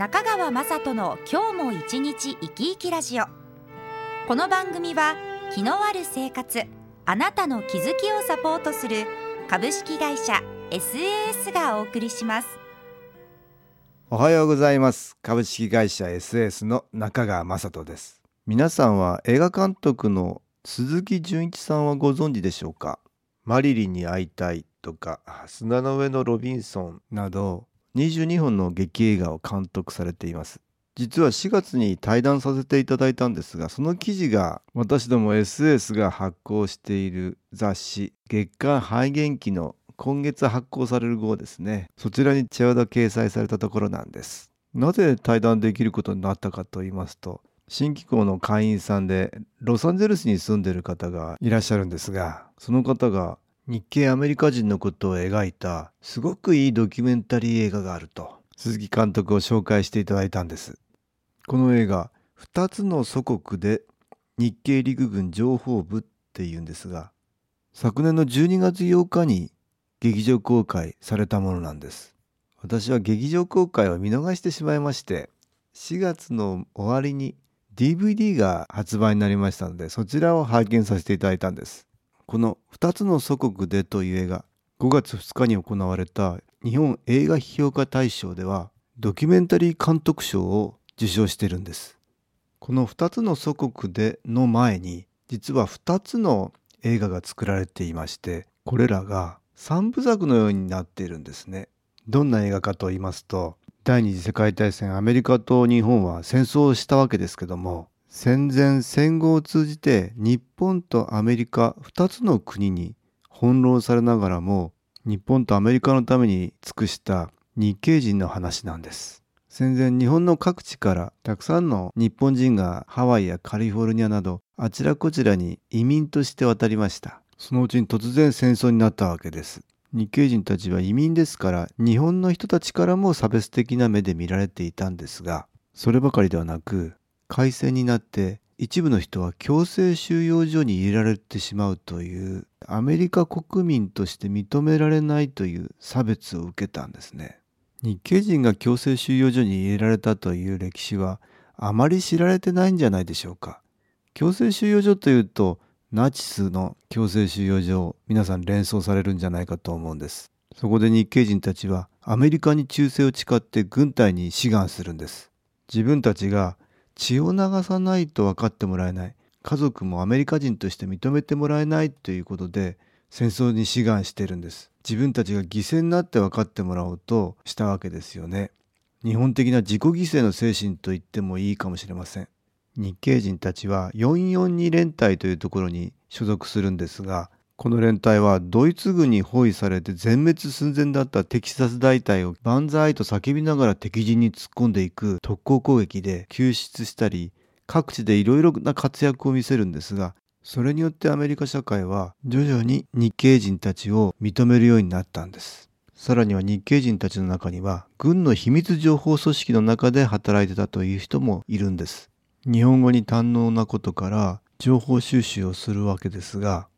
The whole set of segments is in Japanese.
中川雅人の今日も一日生き生きラジオ。この番組は気のある生活あなたの気づきをサポートする株式会社 SAS がお送りします。おはようございます。株式会社 SAS の中川雅人です。皆さんは映画監督の鈴木純一さんはご存知でしょうか？マリリンに会いたいとか砂の上のロビンソンなど22本の劇映画を監督されています。実は4月に対談させていただいたんですがその記事が私ども SS が発行している雑誌月刊肺元気の今月発行される号ですね。そちらにちょうど掲載されたところなんです。なぜ対談できることになったかと言いますと新機構の会員さんでロサンゼルスに住んでる方がいらっしゃるんですがその方が日系アメリカ人のことを描いたすごくいいドキュメンタリー映画があると。鈴木監督を紹介していただいたんです。この映画2つの祖国で日系陸軍情報部っていうんですが昨年の12月8日に劇場公開されたものなんです。私は劇場公開を見逃してしまいまして4月の終わりに DVD が発売になりましたのでそちらを拝見させていただいたんです。この2つの祖国でという映画5月2日に行われた日本映画批評家大賞ではドキュメンタリー監督賞を受賞してるんです。この2つの祖国での前に実は2つの映画が作られていましてこれらが3部作のようになっているんですね。どんな映画かと言いますと第二次世界大戦アメリカと日本は戦争をしたわけですけども戦前戦後を通じて日本とアメリカ2つの国に翻弄されながらも日本とアメリカのために尽くした日系人の話なんです。戦前日本の各地からたくさんの日本人がハワイやカリフォルニアなどあちらこちらに移民として渡りました。そのうちに突然戦争になったわけです。日系人たちは移民ですから日本の人たちからも差別的な目で見られていたんですがそればかりではなく開戦になって一部の人は強制収容所に入れられてしまうというアメリカ国民として認められないという差別を受けたんですね。日系人が強制収容所に入れられたという歴史はあまり知られてないんじゃないでしょうか。強制収容所というとナチスの強制収容所を皆さん連想されるんじゃないかと思うんです。そこで日系人たちはアメリカに忠誠を誓って軍隊に志願するんです。自分たちが血を流さないと分かってもらえない。家族もアメリカ人として認めてもらえないということで戦争に志願してるんです。自分たちが犠牲になって分かってもらおうとしたわけですよね。日本的な自己犠牲の精神と言ってもいいかもしれません。日系人たちは442連隊というところに所属するんですがこの連隊はドイツ軍に包囲されて全滅寸前だったテキサス大隊を万歳と叫びながら敵陣に突っ込んでいく特攻攻撃で救出したり各地でいろいろな活躍を見せるんですがそれによってアメリカ社会は徐々に日系人たちを認めるようになったんです。さらには日系人たちの中には軍の秘密情報組織の中で働いてたという人もいるんです。日本語に堪能なことから情報収集をするわけですが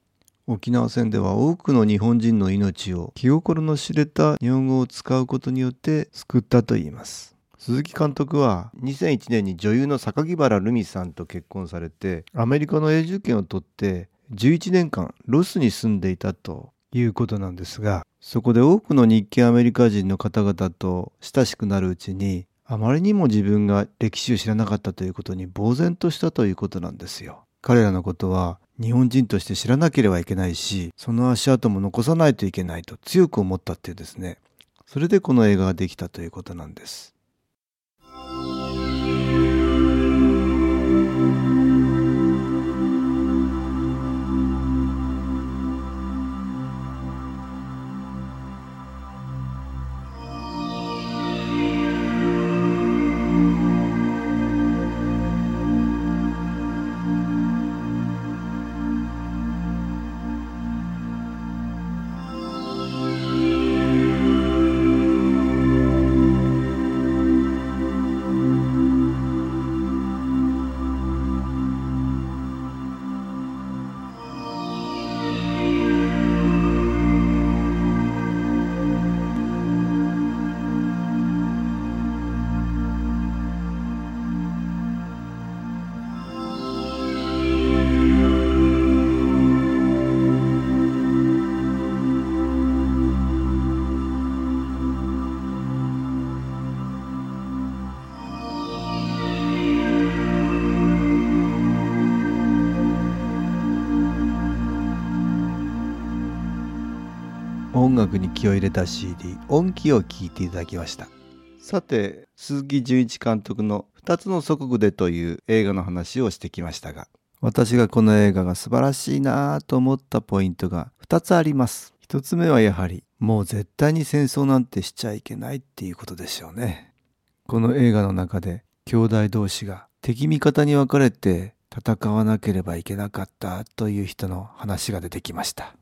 沖縄戦では多くの日本人の命を気心の知れた日本語を使うことによって救ったといいます。鈴木監督は2001年に女優の榊原ルミさんと結婚されてアメリカの永住権を取って11年間ロスに住んでいたということなんですがそこで多くの日系アメリカ人の方々と親しくなるうちにあまりにも自分が歴史を知らなかったということに呆然としたということなんですよ。彼らのことは日本人として知らなければいけないしその足跡も残さないといけないと強く思ったっていうですね。それでこの映画ができたということなんです。音楽に気を入れた CD 音気を聴いていただきました。さて鈴木純一監督の「二つの祖国で」という映画の話をしてきましたが私がこの映画が素晴らしいなぁと思ったポイントが2つあります。1つ目はやはりもう絶対に戦争なんてしちゃいけないっていうことでしょうね。この映画の中で兄弟同士が敵味方に分かれて戦わなければいけなかったという人の話が出てきました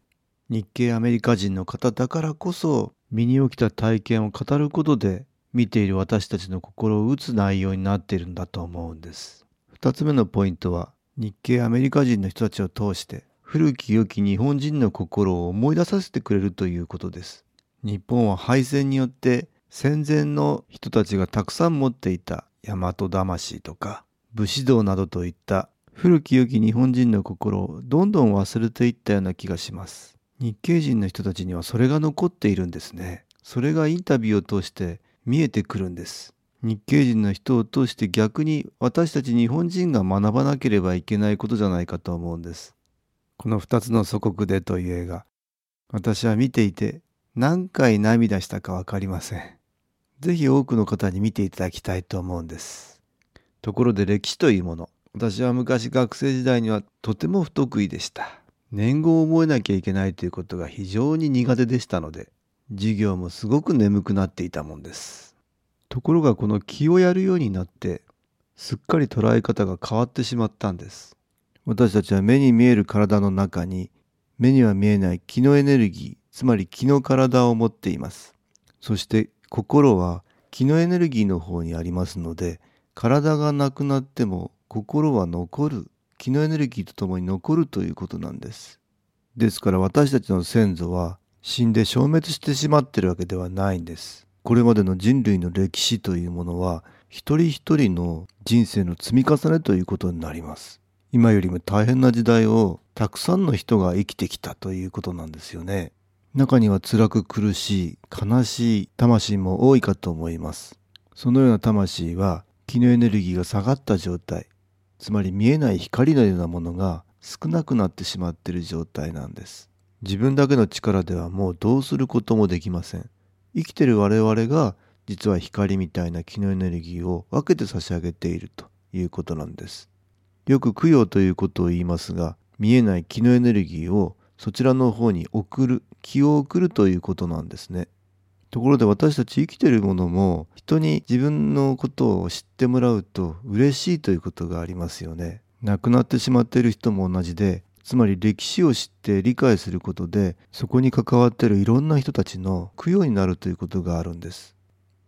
日系アメリカ人の方だからこそ身に起きた体験を語ることで見ている私たちの心を打つ内容になっているんだと思うんです。2つ目のポイントは日系アメリカ人の人たちを通して古き良き日本人の心を思い出させてくれるということです。日本は敗戦によって戦前の人たちがたくさん持っていた大和魂とか武士道などといった古き良き日本人の心をどんどん忘れていったような気がします。日系人の人たちにはそれが残っているんですね。それがインタビューを通して見えてくるんです。日系人の人を通して逆に私たち日本人が学ばなければいけないことじゃないかと思うんです。この二つの祖国でという映画。私は見ていて何回涙したかわかりません。ぜひ多くの方に見ていただきたいと思うんです。ところで歴史というもの。私は昔学生時代にはとても不得意でした。年号を覚えなきゃいけないということが非常に苦手でしたので授業もすごく眠くなっていたもんです。ところがこの気をやるようになってすっかり捉え方が変わってしまったんです。私たちは目に見える体の中に目には見えない気のエネルギーつまり気の体を持っています。そして心は気のエネルギーの方にありますので体がなくなっても心は残る気のエネルギーとともに残るということなんです。ですから私たちの先祖は死んで消滅してしまってるわけではないんです。これまでの人類の歴史というものは一人一人の人生の積み重ねということになります。今よりも大変な時代をたくさんの人が生きてきたということなんですよね。中には辛く苦しい悲しい魂も多いかと思います。そのような魂は気のエネルギーが下がった状態つまり見えない光のようなものが少なくなってしまっている状態なんです。自分だけの力ではもうどうすることもできません。生きてる我々が実は光みたいな気のエネルギーを分けて差し上げているということなんです。よく供養ということを言いますが見えない気のエネルギーをそちらの方に送る気を送るということなんですね。ところで私たち生きてるものも人に自分のことを知ってもらうと嬉しいということがありますよね。亡くなってしまっている人も同じでつまり歴史を知って理解することでそこに関わっているいろんな人たちの供養になるということがあるんです。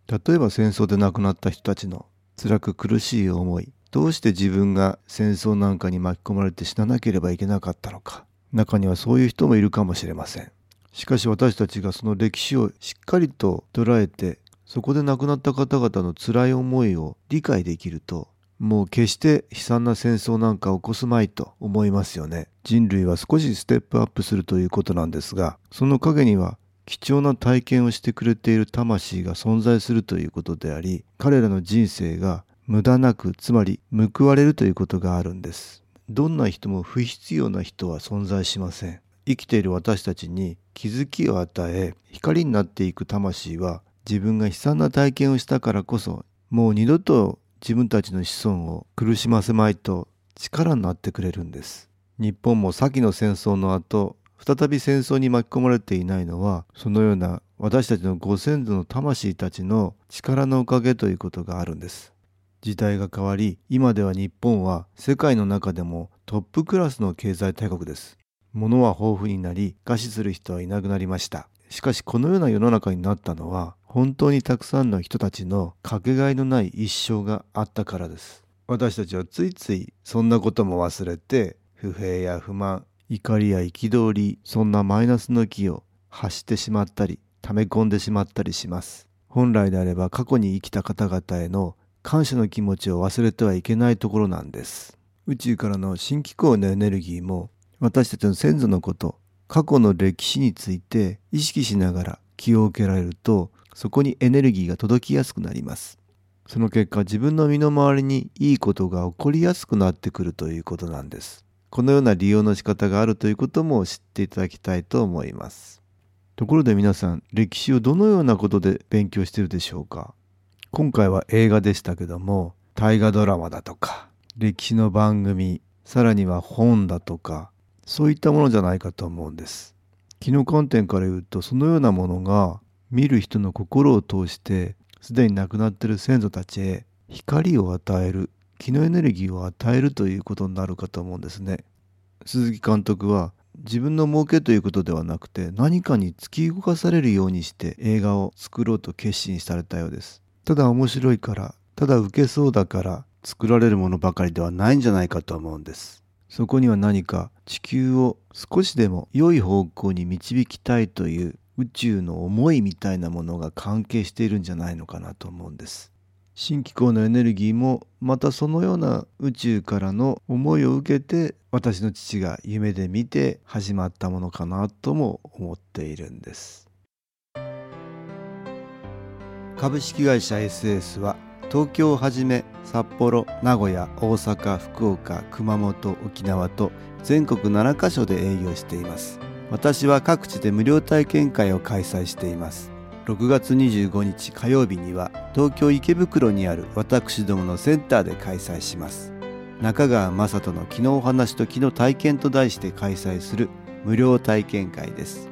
例えば戦争で亡くなった人たちの辛く苦しい思いどうして自分が戦争なんかに巻き込まれて死ななければいけなかったのか中にはそういう人もいるかもしれません。しかし私たちがその歴史をしっかりと捉えてそこで亡くなった方々の辛い思いを理解できるともう決して悲惨な戦争なんか起こすまいと思いますよね。人類は少しステップアップするということなんですがその陰には貴重な体験をしてくれている魂が存在するということであり彼らの人生が無駄なくつまり報われるということがあるんです。どんな人も不必要な人は存在しません。生きている私たちに気づきを与え光になっていく魂は自分が悲惨な体験をしたからこそもう二度と自分たちの子孫を苦しませまいと力になってくれるんです。日本も先の戦争の後再び戦争に巻き込まれていないのはそのような私たちのご先祖の魂たちの力のおかげということがあるんです。時代が変わり今では日本は世界の中でもトップクラスの経済大国です。物は豊富になり餓死する人はいなくなりました。しかしこのような世の中になったのは本当にたくさんの人たちのかけがえのない一生があったからです。私たちはついついそんなことも忘れて不平や不満怒りや憤りそんなマイナスの気を発してしまったり溜め込んでしまったりします。本来であれば過去に生きた方々への感謝の気持ちを忘れてはいけないところなんです。宇宙からの新機構のエネルギーも私たちの先祖のこと過去の歴史について意識しながら気を受けられるとそこにエネルギーが届きやすくなります。その結果自分の身の回りにいいことが起こりやすくなってくるということなんです。このような利用の仕方があるということも知っていただきたいと思います。ところで皆さん歴史をどのようなことで勉強してるでしょうか？今回は映画でしたけども大河ドラマだとか歴史の番組さらには本だとかそういったものじゃないかと思うんです。気の観点から言うとそのようなものが見る人の心を通してすでに亡くなっている先祖たちへ光を与える気のエネルギーを与えるということになるかと思うんですね。鈴木監督は自分の儲けということではなくて何かに突き動かされるようにして映画を作ろうと決心されたようです。ただ面白いからただ受けそうだから作られるものばかりではないんじゃないかと思うんです。そこには何か地球を少しでも良い方向に導きたいという宇宙の思いみたいなものが関係しているんじゃないのかなと思うんです。新機構のエネルギーもまたそのような宇宙からの思いを受けて私の父が夢で見て始まったものかなとも思っているんです。株式会社 SS は東京をはじめ札幌名古屋大阪福岡熊本沖縄と全国7カ所で営業しています。私は各地で無料体験会を開催しています。6月25日火曜日には東京池袋にある私どものセンターで開催します。中川雅人の「昨日お話と昨日体験」と題して開催する無料体験会です。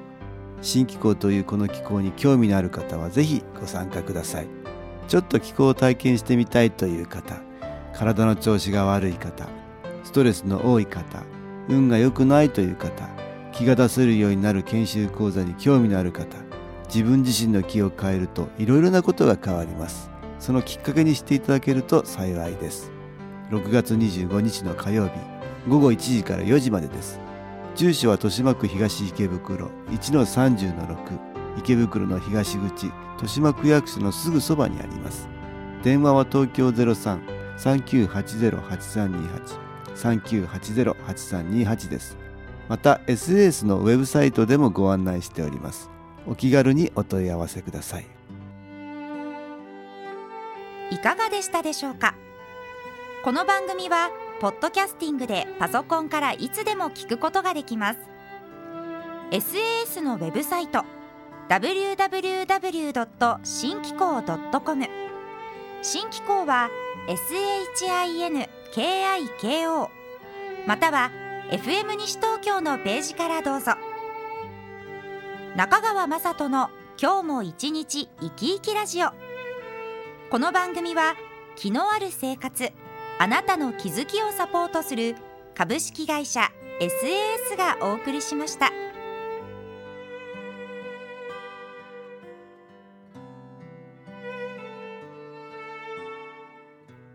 新機構というこの機構に興味のある方はぜひご参加ください。ちょっと気候を体験してみたいという方体の調子が悪い方ストレスの多い方運が良くないという方気が出せるようになる研修講座に興味のある方自分自身の気を変えるといろいろなことが変わります。そのきっかけにしていただけると幸いです。6月25日の火曜日午後1時から4時までです。住所は豊島区東池袋1-30-6池袋の東口豊島区役所のすぐそばにあります。電話は東京03-3980-8328 3980-8328です。また SS のウェブサイトでもご案内しております。お気軽にお問い合わせください。いかがでしたでしょうか？この番組はポッドキャスティングでパソコンからいつでも聞くことができます。SAS のウェブサイト www. 新機構 .com 新機構は SHINKIKO または FM 西東京のページからどうぞ中川雅人の今日も一日生き生きラジオこの番組は気のある生活あなたの気づきをサポートする株式会社 SAS がお送りしました。